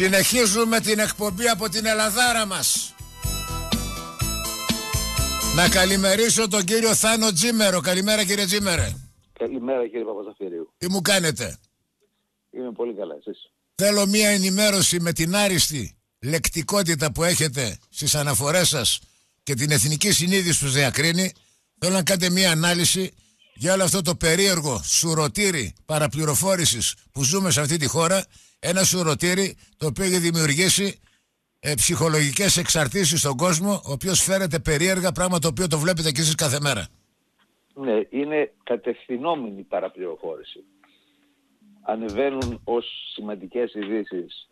Συνεχίζουμε την εκπομπή από την Ελλαδάρα μας. Να καλημερίσω τον κύριο Θάνο Τζίμερο. Καλημέρα κύριε Τζίμερε. Καλημέρα κύριε Παπαζαφυρίου. Τι μου κάνετε; Είμαι πολύ καλά εσείς; Θέλω μία ενημέρωση με την άριστη λεκτικότητα που έχετε στις αναφορές σας και την εθνική συνείδηση που διακρίνει. Θέλω να κάνετε μία ανάλυση για όλο αυτό το περίεργο σουρωτήρι παραπληροφόρησης που ζούμε σε αυτή τη χώρα. Ένα σουρωτήρι το οποίο έχει δημιουργήσει ε, ψυχολογικές εξαρτήσεις στον κόσμο, ο οποίος φέρεται περίεργα, πράγμα το οποίο το βλέπετε και εσείς κάθε μέρα. Ναι, είναι κατευθυνόμενη παραπληροφόρηση. Ανεβαίνουν ως σημαντικές ειδήσεις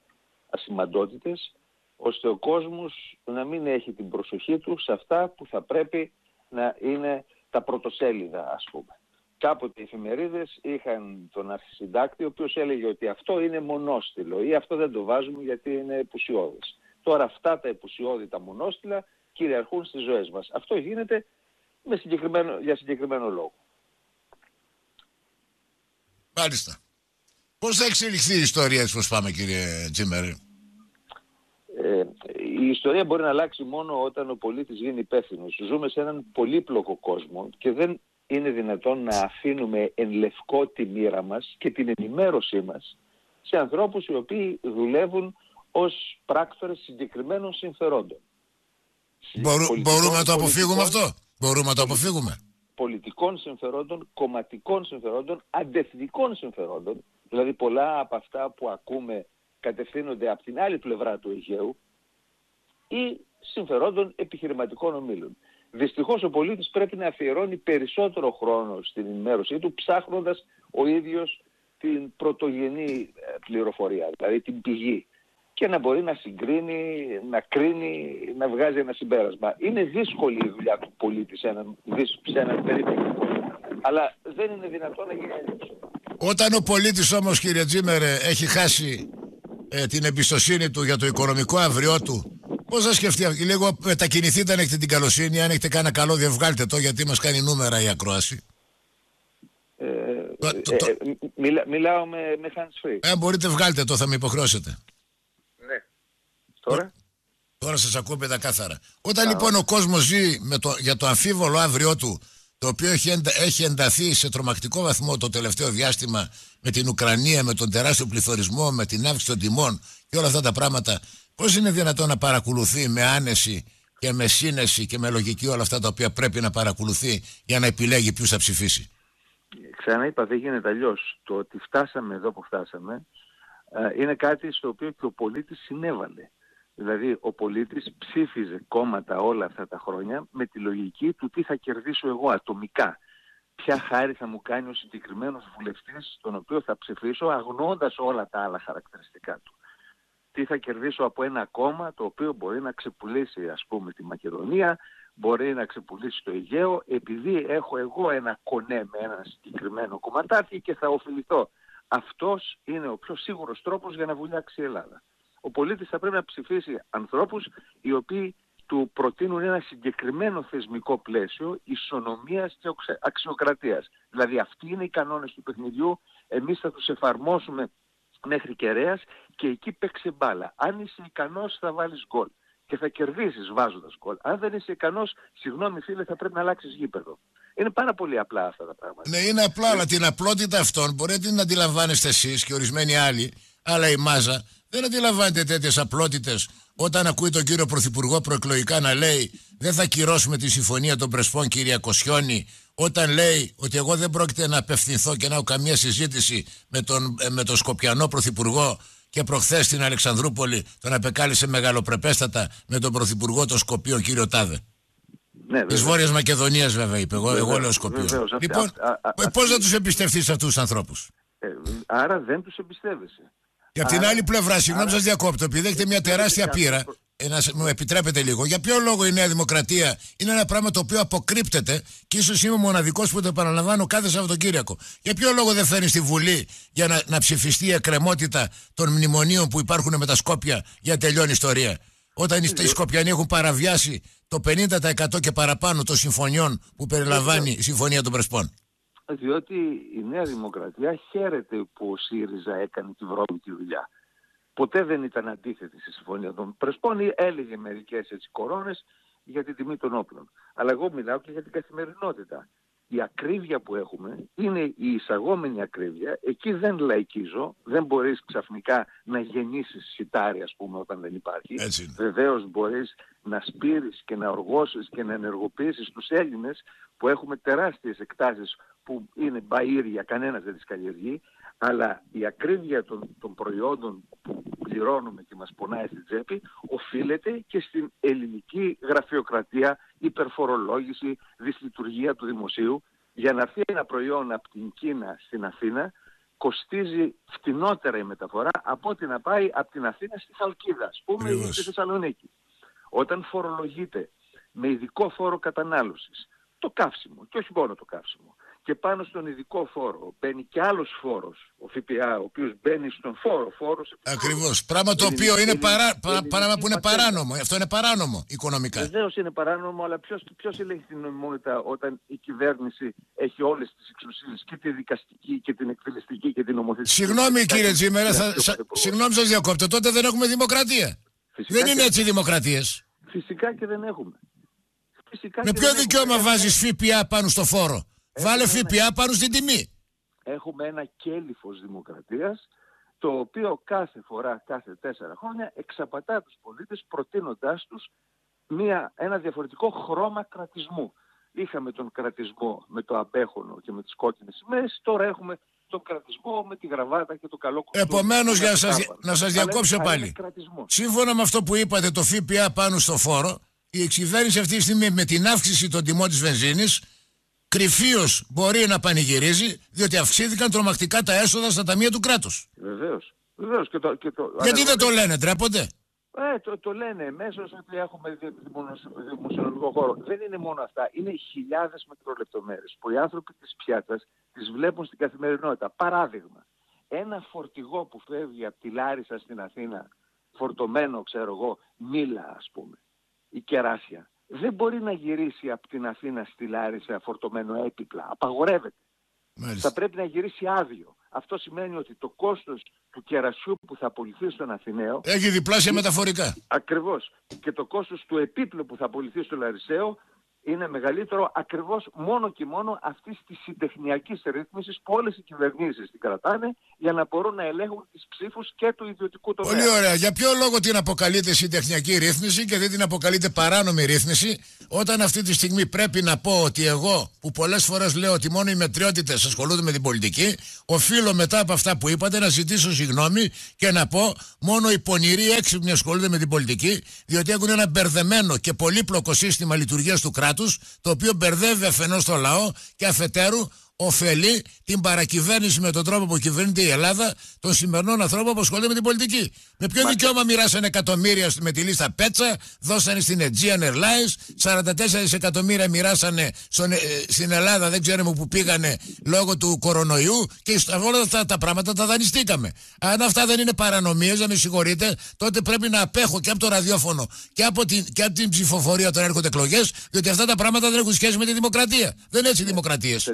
ασημαντότητες, ώστε ο κόσμος να μην έχει την προσοχή του σε αυτά που θα πρέπει να είναι τα πρωτοσέλιδα, ας πούμε. Κάποτε οι εφημερίδες είχαν τον αρχισυντάκτη, ο οποίος έλεγε ότι αυτό είναι μονόστιλο ή αυτό δεν το βάζουμε γιατί είναι επουσιώδες. Τώρα αυτά τα επουσιώδη, τα μονόστιλα, κυριαρχούν στις ζωές μας. Αυτό γίνεται με συγκεκριμένο, για συγκεκριμένο λόγο. Μάλιστα. Πώς θα εξελιχθεί η ιστορία έτσι πώς πάμε κύριε Τζίμερ; Ε, η ιστορία μπορεί να αλλάξει μόνο όταν ο πολίτης γίνει υπεύθυνος. Ζούμε σε έναν πολύπλοκο κόσμο και δεν είναι δυνατόν να αφήνουμε εν λευκό τη μοίρα μας και την ενημέρωσή μας σε ανθρώπους οι οποίοι δουλεύουν ως πράκτορες συγκεκριμένων συμφερόντων. Μπορού, μπορούμε να το αποφύγουμε αυτό; Μπορούμε να το αποφύγουμε; Πολιτικών συμφερόντων, κομματικών συμφερόντων, αντεθνικών συμφερόντων. Δηλαδή πολλά από αυτά που ακούμε κατευθύνονται από την άλλη πλευρά του Αιγαίου ή συμφερόντων επιχειρηματικών ομίλων. Δυστυχώς ο πολίτης πρέπει να αφιερώνει περισσότερο χρόνο στην ενημέρωσή του ψάχνοντας ο ίδιος την πρωτογενή ε, πληροφορία, δηλαδή την πηγή και να μπορεί να συγκρίνει, να κρίνει, να βγάζει ένα συμπέρασμα. Είναι δύσκολη η δουλειά του πολίτη σε έναν, σε έναν περίπτωση. Αλλά δεν είναι δυνατόν να γίνει έτσι. Όταν ο πολίτης όμως κύριε Τζίμερε έχει χάσει ε, την εμπιστοσύνη του για το οικονομικό αύριο του Πώς θα σκεφτεί λίγο μετακινηθείτε αν έχετε την καλοσύνη αν έχετε κανένα καλό διευγάλτε το γιατί μας κάνει νούμερα η ακρόαση ε, το, ε, το, ε, μιλά, μιλάω με, με hands free. Ε, μπορείτε βγάλτε το, θα με υποχρεώσετε. Ναι. Τώρα; Τώρα σας ακούω πεντακάθαρα. Όταν λοιπόν ο κόσμος ζει με το, για το αμφίβολο αύριο του, το οποίο έχει, εντα, έχει ενταθεί σε τρομακτικό βαθμό το τελευταίο διάστημα με την Ουκρανία, με τον τεράστιο πληθωρισμό, με την αύξηση των τιμών και όλα αυτά τα πράγματα, πώς είναι δυνατόν να παρακολουθεί με άνεση και με σύνεση και με λογική όλα αυτά τα οποία πρέπει να παρακολουθεί για να επιλέγει ποιους θα ψηφίσει; Ξανά είπα, δεν γίνεται αλλιώς. Το ότι φτάσαμε εδώ που φτάσαμε ε, είναι κάτι στο οποίο και ο πολίτης συνέβαλε. Δηλαδή ο πολίτης ψήφιζε κόμματα όλα αυτά τα χρόνια με τη λογική του τι θα κερδίσω εγώ ατομικά. Ποια χάρη θα μου κάνει ο συγκεκριμένος βουλευτής τον οποίο θα ψηφίσω αγνώντας όλα τα άλλα χαρακτηριστικά του. Τι θα κερδίσω από ένα κόμμα το οποίο μπορεί να ξεπουλήσει ας πούμε τη Μακεδονία, μπορεί να ξεπουλήσει το Αιγαίο επειδή έχω εγώ ένα κονέ με ένα συγκεκριμένο κομματάκι και θα ωφεληθώ. Αυτός είναι ο πιο σίγουρος τρόπος για να βουλιάξει η Ελλάδα. Ο πολίτης θα πρέπει να ψηφίσει ανθρώπους οι οποίοι του προτείνουν ένα συγκεκριμένο θεσμικό πλαίσιο ισονομίας και αξιοκρατίας. Δηλαδή αυτοί είναι οι κανόνες του παιχνιδιού, εμείς θα τους εφαρμόσουμε μέχρι κεραίας και εκεί παίξει μπάλα. Αν είσαι ικανός θα βάλεις γκολ και θα κερδίσεις βάζοντας γκολ. Αν δεν είσαι ικανός, συγγνώμη φίλε, θα πρέπει να αλλάξεις γήπεδο. Είναι πάρα πολύ απλά αυτά τα πράγματα. Ναι, είναι απλά, αλλά την απλότητα αυτών μπορείτε να αντιλαμβάνεστε εσείς και ορισμένοι άλλοι, αλλά η μάζα δεν αντιλαμβάνεται τέτοιες απλότητες όταν ακούει τον κύριο Πρωθυπουργό προεκλογικά να λέει δεν θα κυρώσουμε τη συμφωνία των Πρεσπών, κυρία Κοσιόνη, όταν λέει ότι εγώ δεν πρόκειται να απευθυνθώ και να έχω καμία συζήτηση με τον, ε, με τον Σκοπιανό Πρωθυπουργό και προχθές στην Αλεξανδρούπολη τον απεκάλυψε μεγαλοπρεπέστατα με τον Πρωθυπουργό των Σκοπίων, κύριο Τάδε. Ναι, Της Βόρειας Μακεδονίας, βέβαια, είπε. Εγώ, εγώ λέω Σκοπίο. Λοιπόν, πώς να τους εμπιστευτείς αυτούς τους ανθρώπους; Ε, άρα δεν τους εμπιστεύεσαι. Και από την άλλη πλευρά, συγγνώμη σας διακόπτω, επειδή έχετε μια τεράστια πείρα, ένα, μου επιτρέπετε λίγο, για ποιο λόγο η Νέα Δημοκρατία είναι ένα πράγμα το οποίο αποκρύπτεται και ίσως είμαι ο μοναδικός που το επαναλαμβάνω κάθε Σαββατοκύριακο. Για ποιο λόγο δεν φέρνει στη Βουλή για να, να ψηφιστεί η εκκρεμότητα των μνημονίων που υπάρχουν με τα Σκόπια για τελειώνει η ιστορία; Όταν οι Σκοπιανοί έχουν παραβιάσει το 50% και παραπάνω των συμφωνιών που περιλαμβάνει η Συμφωνία των Πρεσπών διότι η Νέα Δημοκρατία χαίρεται που ο ΣΥΡΙΖΑ έκανε τη βρώμικη δουλειά. ποτέ δεν ήταν αντίθετη στη Συμφωνία των Πρεσπών, έλεγε μερικές έτσι κορώνες για την τιμή των όπλων. Αλλά εγώ μιλάω και για την καθημερινότητα η ακρίβεια που έχουμε είναι η εισαγόμενη ακρίβεια. Εκεί δεν λαϊκίζω, δεν μπορείς ξαφνικά να γεννήσεις σιτάρι ας πούμε όταν δεν υπάρχει. Έτσι Βεβαίως μπορείς να σπείρεις και να οργώσεις και να ενεργοποιήσεις τους Έλληνες που έχουμε τεράστιες εκτάσεις που είναι μπαΐρια, κανένας δεν τις καλλιεργεί αλλά η ακρίβεια των, των προϊόντων που πληρώνουμε και μας πονάει στην τσέπη οφείλεται και στην ελληνική γραφειοκρατία, υπερφορολόγηση, δυσλειτουργία του δημοσίου. Για να έρθει ένα προϊόν από την Κίνα στην Αθήνα κοστίζει φτηνότερα η μεταφορά από ότι να πάει από την Αθήνα στη Χαλκίδα, ας πούμε, ή στη Θεσσαλονίκη. Όταν φορολογείται με ειδικό φόρο κατανάλωσης το καύσιμο και όχι μόνο το καύσιμο και πάνω στον ειδικό φόρο μπαίνει και άλλος φόρος, ο ΦΠΑ, ο οποίος μπαίνει στον φόρο, φόρος... Ακριβώς. Πράγμα το οποίο είναι παρά, πράγμα που είναι παράνομο. Αυτό είναι παράνομο οικονομικά. Βεβαίως είναι παράνομο, αλλά ποιος, ποιος ελέγχει την νομιμότητα όταν η κυβέρνηση έχει όλες τις εξουσίες και τη δικαστική και την εκφυλιστική και την νομοθετική; Συγγνώμη κύριε Τζίμερα, θα, συγγνώμη σας διακόπτω, τότε δεν έχουμε δημοκρατία. Φυσικά δεν είναι έτσι οι δημοκρατίες. Φυσικά και δεν έχουμε. Φυσικά Με ποιο δικαίωμα βάζεις ΦΠΑ πάνω στο φόρο; Βάλε ΦΠΑ πάνω στην τιμή. Έχουμε ένα κέλυφος δημοκρατίας το οποίο κάθε φορά, κάθε τέσσερα χρόνια εξαπατά τους πολίτες προτείνοντάς τους μια, ένα διαφορετικό χρώμα κρατισμού. Είχαμε τον κρατισμό με το απέχονο και με τις κόκκινες σημαίες, τώρα έχουμε τον κρατισμό με τη γραβάτα και το καλό κουστούμι. Επομένως, για να σας, να σας διακόψω πάλι. Σύμφωνα με αυτό που είπατε, το ΦΠΑ πάνω στο φόρο, η εξυβέρνηση αυτή τη στιγμή με την αύξηση των τιμών της βενζίνης κρυφίω μπορεί να πανηγυρίζει, διότι αυξήθηκαν τρομακτικά τα έσοδα στα ταμεία του κράτους. Βεβαίως. Βεβαίως και το, και το... Γιατί δεν το λένε, τρέπονται. Ε, το, το λένε μέσως ότι έχουμε δημοσιονομικό χώρο. Δεν είναι μόνο αυτά. Είναι χιλιάδες μικρολεπτομέρειες που οι άνθρωποι της πιάτσα τις βλέπουν στην καθημερινότητα. Παράδειγμα, ένα φορτηγό που φεύγει από τη Λάρισα στην Αθήνα, φορτωμένο, ξέρω εγώ, μήλα ας πούμε, ή κεράσια, δεν μπορεί να γυρίσει από την Αθήνα στη Λάρισα φορτωμένο έπιπλα. Απαγορεύεται. Θα πρέπει να γυρίσει άδειο. Αυτό σημαίνει ότι το κόστος του κερασιού που θα απολυθεί στον Αθηναίο... Έχει διπλάσια μεταφορικά. Ακριβώς. Και το κόστος του επίπλου που θα απολυθεί στο Λαρισαίο είναι μεγαλύτερο ακριβώς μόνο και μόνο αυτής της συντεχνιακής ρύθμισης που όλες οι κυβερνήσεις την κρατάνε για να μπορούν να ελέγχουν τις ψήφους και του ιδιωτικού τομέα. Πολύ ωραία. Για ποιο λόγο την αποκαλείται συντεχνιακή ρύθμιση και δεν την αποκαλείται παράνομη ρύθμιση, όταν αυτή τη στιγμή πρέπει να πω ότι εγώ, που πολλές φορές λέω ότι μόνο οι μετριότητες ασχολούνται με την πολιτική, οφείλω μετά από αυτά που είπατε να ζητήσω συγγνώμη και να πω μόνο οι πονηροί έξυπνοι ασχολούνται με την πολιτική, διότι έχουν ένα μπερδεμένο και πολύπλοκο σύστημα λειτουργίας του κράτους το οποίο μπερδεύει αφενός το λαό και αφετέρου ωφελεί την παρακυβέρνηση με τον τρόπο που κυβερνείται η Ελλάδα των σημερινών ανθρώπων που ασχολούνται με την πολιτική. Με ποιο δικαίωμα μοιράσανε εκατομμύρια με τη λίστα Πέτσα, δώσανε στην Aegean Airlines, 44 εκατομμύρια μοιράσανε στον, ε, στην Ελλάδα, δεν ξέρουμε που πήγανε λόγω του κορονοϊού και όλα αυτά τα πράγματα τα δανειστήκαμε. Αν αυτά δεν είναι παρανομίες, να με συγχωρείτε, τότε πρέπει να απέχω και από το ραδιόφωνο και από την, και από την ψηφοφορία όταν έρχονται εκλογές, διότι αυτά τα πράγματα δεν έχουν σχέση με τη δημοκρατία. Δεν είναι έτσι οι δημοκρατίες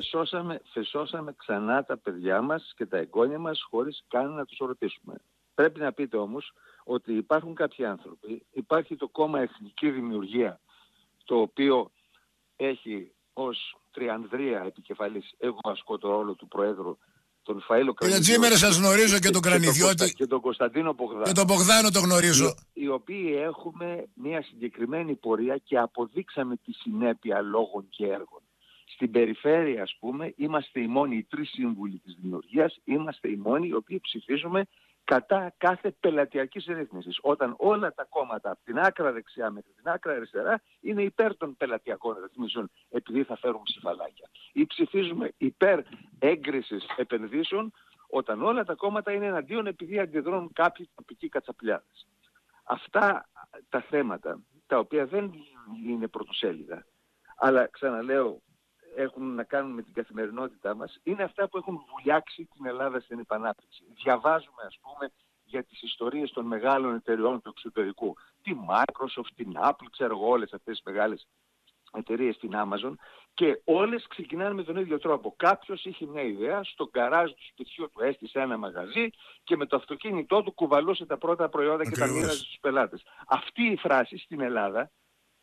θεσώσαμε, ξανά τα παιδιά μας και τα εγγόνια μας χωρίς καν να τους ρωτήσουμε. Πρέπει να πείτε όμως ότι υπάρχουν κάποιοι άνθρωποι, υπάρχει το κόμμα Εθνική Δημιουργία, το οποίο έχει ως τριανδρία επικεφαλής, εγώ ασκώ το ρόλο του Προέδρου, τον Φαΐλο Κύριε Τζίμερε σας γνωρίζω και, τον Κρανιδιώτη. Και τον Κωνσταντίνο Πογδάνο. Και τον Πογδάνο το γνωρίζω. Οι, οι οποίοι έχουμε μια συγκεκριμένη πορεία και αποδείξαμε τη συνέπεια λόγων και έργων. Στην περιφέρεια, ας πούμε, είμαστε οι μόνοι, οι τρεις σύμβουλοι της δημιουργίας, είμαστε οι μόνοι οι οποίοι ψηφίζουμε κατά κάθε πελατειακής ρύθμισης. Όταν όλα τα κόμματα από την άκρα δεξιά μέχρι την άκρα αριστερά είναι υπέρ των πελατειακών ρυθμίσεων επειδή θα φέρουν ψηφαλάκια. Ή ψηφίζουμε υπέρ έγκρισης επενδύσεων όταν όλα τα κόμματα είναι εναντίον επειδή αντιδρούν κάποιοι τοπικοί κατσαπλιάδες. Αυτά τα θέματα, τα οποία δεν είναι πρωτοσέλιδα, αλλά ξαναλέω έχουν να κάνουν με την καθημερινότητά μας είναι αυτά που έχουν βουλιάξει την Ελλάδα στην επανάπτυξη. Διαβάζουμε ας πούμε για τις ιστορίες των μεγάλων εταιριών του εξωτερικού. Τη Microsoft, την Apple, ξέρω εγώ όλες αυτές τις μεγάλες εταιρείες στην Amazon και όλες ξεκινάνε με τον ίδιο τρόπο. Κάποιος είχε μια ιδέα, στο γκαράζ του σπιτιού του έστησε ένα μαγαζί και με το αυτοκίνητό του κουβαλούσε τα πρώτα προϊόντα και τα μοίραζε στους πελάτες. Αυτή η φράση στην Ελλάδα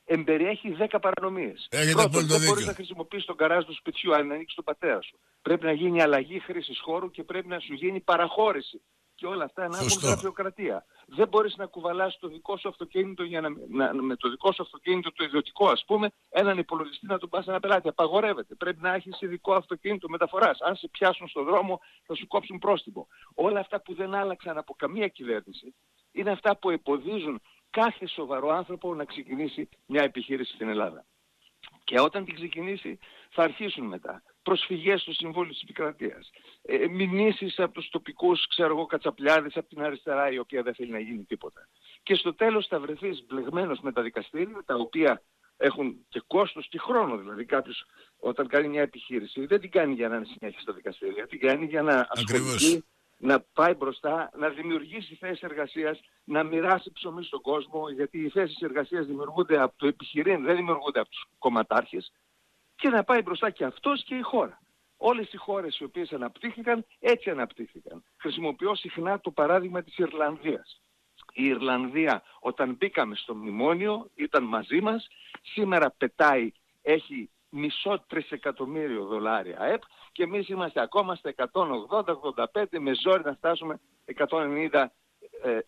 εμπεριέχει 10 παρανομίες. Πρώτον, δεν μπορείς να χρησιμοποιήσεις τον καράζ του σπιτιού αν ανοίξει τον πατέρα σου. Πρέπει να γίνει αλλαγή χρήσης χώρου και πρέπει να σου γίνει παραχώρηση και όλα αυτά να έχουν γραφειοκρατία. Δεν μπορείς να κουβαλάς το δικό σου αυτοκίνητο για να, να, με το δικό σου αυτοκίνητο το ιδιωτικό ας πούμε έναν υπολογιστή να τον πας ένα πελάτη. Απαγορεύεται. Πρέπει να έχεις ειδικό αυτοκίνητο μεταφοράς. Αν σε πιάσουν στον δρόμο θα σου κόψουν πρόστιμο. Όλα αυτά που δεν άλλαξαν από καμία κυβέρνηση είναι αυτά που εμποδίζουν κάθε σοβαρό άνθρωπο να ξεκινήσει μια επιχείρηση στην Ελλάδα. Και όταν την ξεκινήσει θα αρχίσουν μετά προσφυγές στο Συμβούλιο της Επικρατείας, ε, μηνύσεις από τους τοπικούς, ξέρω εγώ, κατσαπλιάδες από την αριστερά η οποία δεν θέλει να γίνει τίποτα. Και στο τέλος θα βρεθείς μπλεγμένος με τα δικαστήρια, τα οποία έχουν και κόστος και χρόνο. Δηλαδή κάποιος όταν κάνει μια επιχείρηση δεν την κάνει για να είναι συνέχεια στα δικαστήρια, την κάνει για να ασχοληθεί, να πάει μπροστά, να δημιουργήσει θέσεις εργασίας, να μοιράσει ψωμί στον κόσμο, γιατί οι θέσεις εργασίας δημιουργούνται από το επιχειρήν, δεν δημιουργούνται από τους κομματάρχες και να πάει μπροστά και αυτός και η χώρα. Όλες οι χώρες οι οποίες αναπτύχθηκαν έτσι αναπτύχθηκαν. Χρησιμοποιώ συχνά το παράδειγμα της Ιρλανδίας. Η Ιρλανδία όταν μπήκαμε στο μνημόνιο ήταν μαζί μας. Σήμερα πετάει, έχει μισό τρισεκατομμύριο δολάρια ΑΕΠ και εμείς είμαστε ακόμα στα 180-85 με ζόρι να φτάσουμε 190 ε, ε,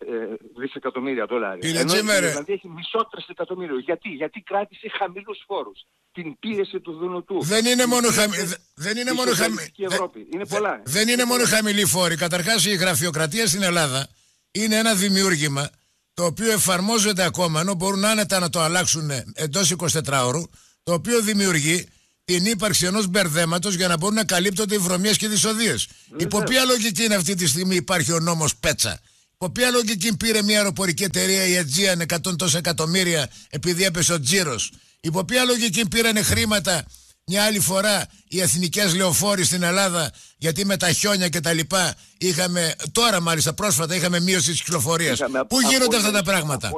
δισεκατομμύρια δολάρια. Κύριε Τσίμερε. Δηλαδή έχει μισό τρισεκατομμύριο. Γιατί; Γιατί κράτησε χαμηλούς φόρους. Την πίεση του Δουνουτού. Δεν είναι μόνο, χαμη... δεν είναι μόνο, χαμη... Ευρώπη. Είναι πολλά. Δεν είναι μόνο χαμηλή φόρη. Καταρχάς η γραφειοκρατία στην Ελλάδα είναι ένα δημιούργημα το οποίο εφαρμόζεται ακόμα ενώ μπορούν άνετα να το αλλάξουν εντός 24 ώρου το οποίο δημιουργεί την ύπαρξη ενός μπερδέματος για να μπορούν να καλύπτονται οι βρωμιές και οι δυσοδείες. Υπό ποια λογική είναι αυτή τη στιγμή υπάρχει ο νόμος Πέτσα; Από ποια λογική πήρε μια αεροπορική εταιρεία η Aegean 100 τόσα εκατομμύρια επειδή έπεσε ο τζίρος; Υπό ποια λογική πήραν χρήματα μια άλλη φορά οι εθνικές λεωφόροι στην Ελλάδα γιατί με τα χιόνια και τα λοιπά είχαμε, τώρα μάλιστα πρόσφατα είχαμε μείωση της κυκλοφορίας. Πού γίνονται αυτά τα πράγματα;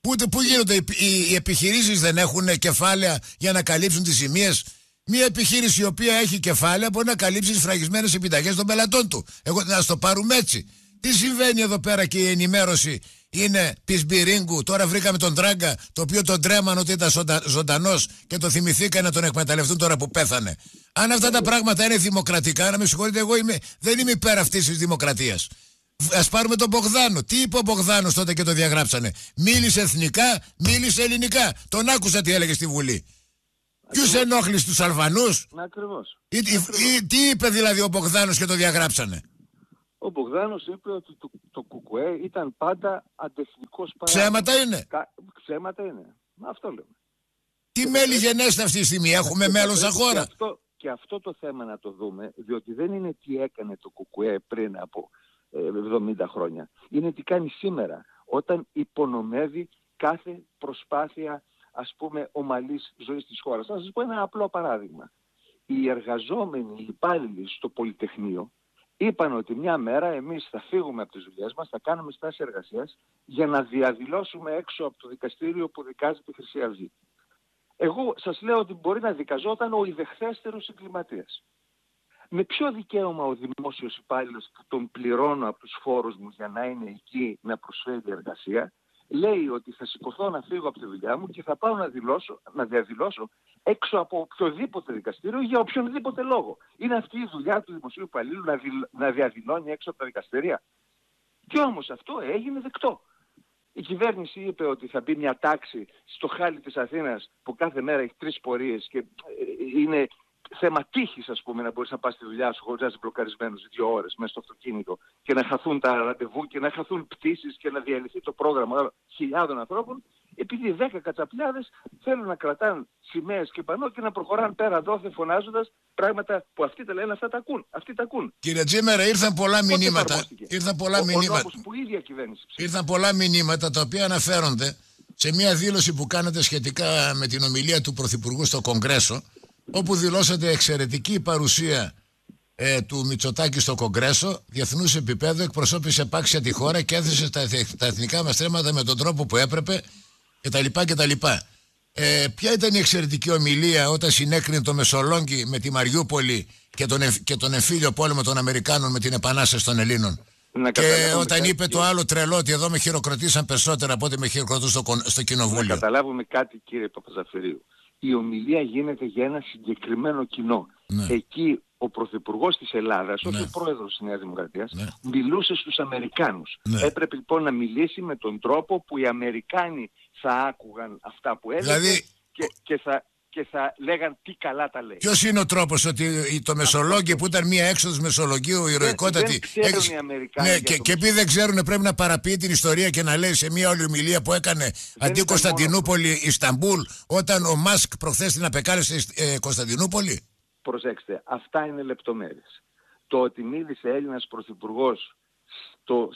Πού, πού γίνονται οι, οι, οι επιχειρήσεις δεν έχουν κεφάλαια για να καλύψουν τις ζημίες; Μια επιχείρηση η οποία έχει κεφάλαια μπορεί να καλύψει τις φραγισμένες επιταγές των πελατών του. Εγώ να το πάρουμε έτσι. Τι συμβαίνει εδώ πέρα και η ενημέρωση είναι πισμπυρίγκου. Τώρα βρήκαμε τον Τράγκα, το οποίο τον τρέμαν ότι ήταν ζωντανός και το θυμηθήκαν να τον εκμεταλλευτούν τώρα που πέθανε. Αν αυτά τα πράγματα είναι δημοκρατικά, να με συγχωρείτε, εγώ είμαι, δεν είμαι υπέρ αυτής της δημοκρατίας. Α πάρουμε τον Μπογδάνο. Τι είπε ο Μπογδάνος τότε και το διαγράψανε; Μίλησε εθνικά, μίλησε ελληνικά. Τον άκουσα τι έλεγε στη Βουλή. Ποιους ενόχλησε τους Αλβανούς; Ακριβώς. Τι είπε δηλαδή ο Μπογδάνος και το διαγράψανε; Ο Μπογδάνος είπε ότι το, το Κουκουέ ήταν πάντα αντεθνικός παράδειγμα. Ψέματα είναι. Κα... Ψέματα είναι. Αυτό λέμε. Τι μέλη γενέστε αυτή τη στιγμή, έχουμε μέλος σαν χώρα. Και αυτό, και αυτό το θέμα να το δούμε, διότι δεν είναι τι έκανε το Κουκουέ πριν από 70 ε, χρόνια. Είναι τι κάνει σήμερα, όταν υπονομεύει κάθε προσπάθεια, ας πούμε, ομαλής ζωής της χώρας. Θα σας πω ένα απλό παράδειγμα. Οι εργαζόμενοι, οι υπάλληλοι στο Πολυτεχνείο, είπαν ότι μια μέρα εμείς θα φύγουμε από τις δουλειές μας, θα κάνουμε στάση εργασίας για να διαδηλώσουμε έξω από το δικαστήριο που δικάζει τη Χρυσή Αυγή. Εγώ σας λέω ότι μπορεί να δικαζόταν ο ιδεχθέστερος εγκληματίας. Με ποιο δικαίωμα ο δημόσιος υπάλληλος που τον πληρώνω από τους φόρους μου για να είναι εκεί να προσφέρει εργασία, λέει ότι θα σηκωθώ να φύγω από τη δουλειά μου και θα πάω να, δηλώσω, να διαδηλώσω έξω από οποιοδήποτε δικαστήριο για οποιονδήποτε λόγο. Είναι αυτή η δουλειά του δημοσίου υπαλλήλου να, να διαδηλώνει έξω από τα δικαστήρια. Και όμως αυτό έγινε δεκτό. Η κυβέρνηση είπε ότι θα μπει μια τάξη στο χάλι της Αθήνας που κάθε μέρα έχει τρεις πορείες και ε, είναι θέμα τύχης ας πούμε να μπορείς να πας στη δουλειά σου χωρίς να είσαι μπλοκαρισμένος δύο ώρες μέσα στο αυτοκίνητο και να χαθούν τα ραντεβού και να χαθούν πτήσεις και να διαλυθεί το πρόγραμμα χιλιάδων ανθρώπων επειδή δέκα κατσαπλιάδες θέλουν να κρατάνε σημαίες και πανώ και να προχωράνε πέρα δόθε φωνάζοντας πράγματα που αυτοί τα λένε αυτά τα ακούν. Αυτοί τα ακούν. Κύριε Τζίμερα ήρθαν πολλά μηνύματα. Ήρθαν πολλά ο, μηνύματα. Ο που η ίδια κυβέρνηση Ήρθαν πολλά μηνύματα τα οποία αναφέρονται σε μια δήλωση που κάνετε σχετικά με την ομιλία του Πρωθυπουργού στο Κογκρέσο όπου δηλώσατε εξαιρετική παρουσία ε, του Μητσοτάκη στο Κογκρέσο, διεθνούς επίπεδου, εκπροσώπησε επάξια τη χώρα και έθεσε τα, τα εθνικά μας θέματα με τον τρόπο που έπρεπε κτλ. κτλ. Ε, ποια ήταν η εξαιρετική ομιλία όταν συνέκρινε το Μεσολόγγι με τη Μαριούπολη και τον, και τον εμφύλιο πόλεμο των Αμερικάνων με την επανάσταση των Ελλήνων; Να και όταν είπε το άλλο τρελό ότι εδώ με χειροκροτήσαν περισσότερα από ό,τι με χειροκροτούν στο, στο κοινοβούλιο. Να καταλάβουμε κάτι κύριε Παπαζαφυρίου. Η ομιλία γίνεται για ένα συγκεκριμένο κοινό. Ναι. Εκεί ο Πρωθυπουργός της Ελλάδας, όχι ναι. ο πρόεδρος της Νέας Δημοκρατίας, ναι. μιλούσε στους Αμερικάνους. Ναι. Έπρεπε λοιπόν να μιλήσει με τον τρόπο που οι Αμερικάνοι θα άκουγαν αυτά που έλεγε δηλαδή... και, και, θα, και θα λέγαν τι καλά τα λέει. Ποιος είναι ο τρόπος ότι το Μεσολόγγι που ήταν μία έξοδος Μεσολογίου ηρωικότατη. Δεν ξέρουν οι Αμερικάνοι. Ναι, και, και επειδή δεν ξέρουν, πρέπει να παραποιεί την ιστορία και να λέει σε μία όλη ομιλία που έκανε αντί Κωνσταντινούπολη Ισταμπούλ, όταν ο Μάσκ προχθές την απεκάλεσε ε, Κωνσταντινούπολη. Προσέξτε, αυτά είναι λεπτομέρειες. Το ότι μίλησε Έλληνας Πρωθυπουργός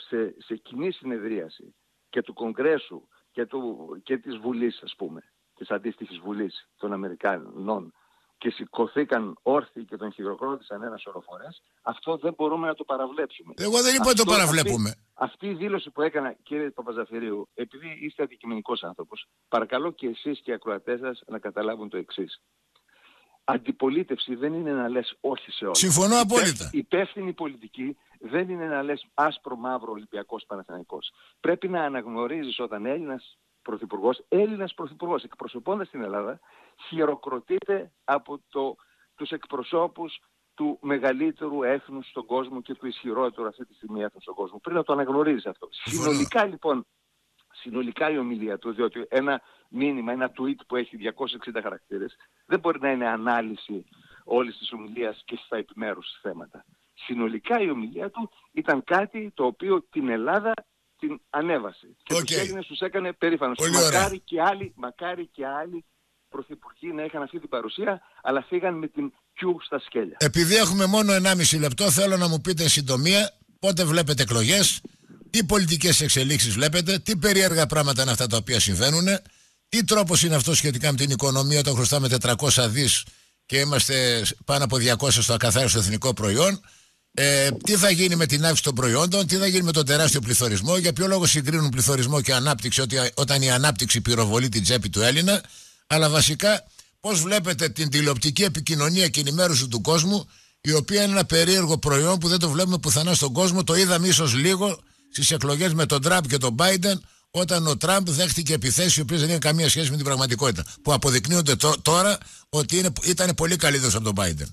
σε, σε κοινή συνεδρίαση και του Κογκρέσου και, του, και της Βουλής ας πούμε, της αντίστοιχης Βουλής των Αμερικάνων και σηκωθήκαν όρθιοι και τον χειροκρότησαν ένα σωρό φορές, αυτό δεν μπορούμε να το παραβλέψουμε. Εγώ δεν είπα ότι το παραβλέπουμε. Αυτή, αυτή, η δήλωση που έκανα, κύριε Παπαζαφυρίου, επειδή είστε αντικειμενικός άνθρωπος, παρακαλώ και εσείς και οι ακροατές σας να καταλάβουν το εξής αντιπολίτευση δεν είναι να λες όχι σε όλα. Συμφωνώ απόλυτα. Υπεύθυνη πολιτική δεν είναι να λες άσπρο μαύρο Ολυμπιακός Παναθηναϊκός. Πρέπει να αναγνωρίζεις όταν Έλληνας Πρωθυπουργός, Έλληνας Πρωθυπουργός εκπροσωπώντας την Ελλάδα, χειροκροτείται από το, τους εκπροσώπους του μεγαλύτερου έθνους στον κόσμο και του ισχυρότερου αυτή τη στιγμή έθνους στον κόσμο. Πρέπει να το αναγνωρίζεις αυτό. Συνολικά λοιπόν συνολικά η ομιλία του, διότι ένα μήνυμα, ένα tweet που έχει 260 χαρακτήρες δεν μπορεί να είναι ανάλυση όλης της ομιλίας και στα επιμέρους θέματα. Συνολικά η ομιλία του ήταν κάτι το οποίο την Ελλάδα την ανέβασε. Και okay. τους Έλληνες τους έκανε περήφανος. Μακάρι και άλλοι, μακάρι και άλλοι πρωθυπουργοί να είχαν αυτή την παρουσία, αλλά φύγαν με την πιού στα σκέλια. Επειδή έχουμε μόνο 1,5 λεπτό, θέλω να μου πείτε συντομία πότε βλέπετε εκλογές, τι πολιτικές εξελίξεις βλέπετε, τι περίεργα πράγματα είναι αυτά τα οποία συμβαίνουν, τι τρόπος είναι αυτό σχετικά με την οικονομία όταν χρωστάμε 400 δις και είμαστε πάνω από 200 στο ακαθάριστο εθνικό προϊόν, ε, τι θα γίνει με την αύξηση των προϊόντων, τι θα γίνει με τον τεράστιο πληθωρισμό, για ποιο λόγο συγκρίνουν πληθωρισμό και ανάπτυξη ότι, όταν η ανάπτυξη πυροβολεί την τσέπη του Έλληνα, αλλά βασικά πώς βλέπετε την τηλεοπτική επικοινωνία και ενημέρωση του κόσμου, η οποία είναι ένα περίεργο προϊόν που δεν το βλέπουμε πουθενά στον κόσμο, το είδαμε ίσως λίγο στις εκλογές με τον Τραμπ και τον Biden, όταν ο Τραμπ δέχτηκε επιθέσεις οι οποίες δεν είχαν καμία σχέση με την πραγματικότητα. Που αποδεικνύονται τώρα ότι είναι, ήταν πολύ καλύτερο από τον Biden.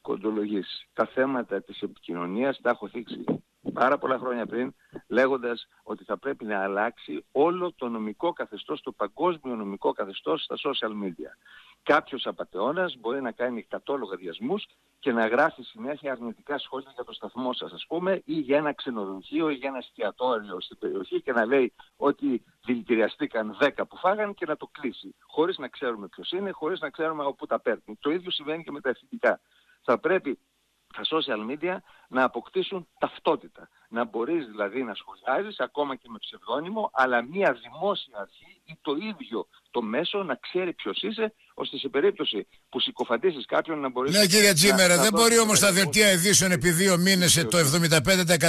Κοντολογή. Τα θέματα της επικοινωνίας τα έχω θίξει πάρα πολλά χρόνια πριν, λέγοντας ότι θα πρέπει να αλλάξει όλο το νομικό καθεστώς, το παγκόσμιο νομικό καθεστώς στα social media. Κάποιος απαταιώνας μπορεί να κάνει 100 λογαριασμούς και να γράφει συνέχεια αρνητικά σχόλια για το σταθμό σας, ας πούμε, ή για ένα ξενοδοχείο ή για ένα εστιατόριο στην περιοχή και να λέει ότι δηλητηριαστήκαν 10 που φάγαν και να το κλείσει. Χωρίς να ξέρουμε ποιος είναι, χωρίς να ξέρουμε από πού τα παίρνει. Το ίδιο συμβαίνει και με τα ευθυντικά. Θα πρέπει τα social media να αποκτήσουν ταυτότητα. Να μπορείς δηλαδή να σχολιάζεις ακόμα και με ψευδόνυμο, αλλά μια δημόσια αρχή ή το ίδιο το μέσο να ξέρει ποιος είσαι, ώστε σε περίπτωση που συκοφαντήσεις κάποιον να μπορείς... Ναι κύριε Τζίμερα, δεν μπορεί όμως τα δελτία ειδήσεων επί δύο μήνες το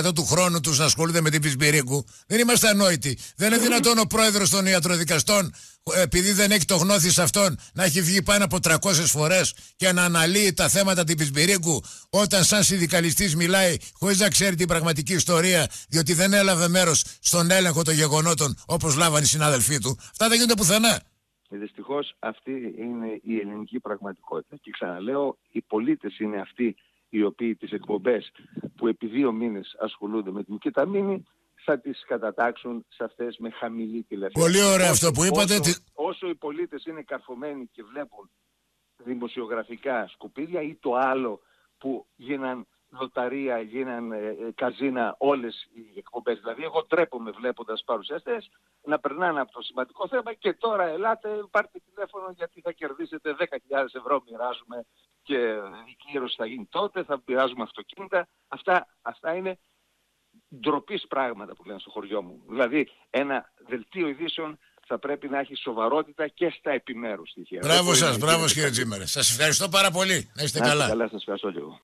75% του χρόνου τους να ασχολούνται με την Πισμπυρίκου. Δεν είμαστε ανόητοι. Δεν είναι δυνατόν ο πρόεδρος των ιατροδικαστών επειδή δεν έχει το γνώθι σε αυτόν να έχει βγει πάνω από 300 φορές και να αναλύει τα θέματα την Πισμπυρίκου όταν σαν συνδικαλιστής μιλάει χωρίς να ξέρει την πραγματική ιστορία διότι δεν έλαβε μέρος στον έλεγχο των γεγονότων όπως λάβαν οι συνάδελφοί του. Αυτά δεν γίνονται πουθενά. Δυστυχώς αυτή είναι η ελληνική πραγματικότητα. Και ξαναλέω, οι πολίτες είναι αυτοί οι οποίοι τις εκπομπές που επί δύο μήνες ασχολούνται με την Κιταμίνη θα τις κατατάξουν σε αυτές με χαμηλή τηλεφωνία. Πολύ ωραίο αυτό που είπατε. Όσο, όσο οι πολίτες είναι καρφωμένοι και βλέπουν δημοσιογραφικά σκουπίδια ή το άλλο που γίναν λοταρία, γίναν ε, ε, καζίνα όλες οι εκπομπές. Δηλαδή εγώ τρέπομαι βλέποντας παρουσιαστές να περνάνε από το σημαντικό θέμα και τώρα ελάτε πάρτε τηλέφωνο γιατί θα κερδίσετε 10.000 ευρώ μοιράζουμε και η κύρωση θα γίνει τότε, θα μοιράζουμε αυτοκίνητα. Αυτά, αυτά είναι ντροπής πράγματα που λένε στο χωριό μου. Δηλαδή ένα δελτίο ειδήσεων θα πρέπει να έχει σοβαρότητα και στα επιμέρους στοιχεία. Μπράβο σας, μπράβο κύριε Τζίμερε. Σας ευχαριστώ πάρα πολύ. Να είστε καλά. Καλά, σας ευχαριστώ και εγώ.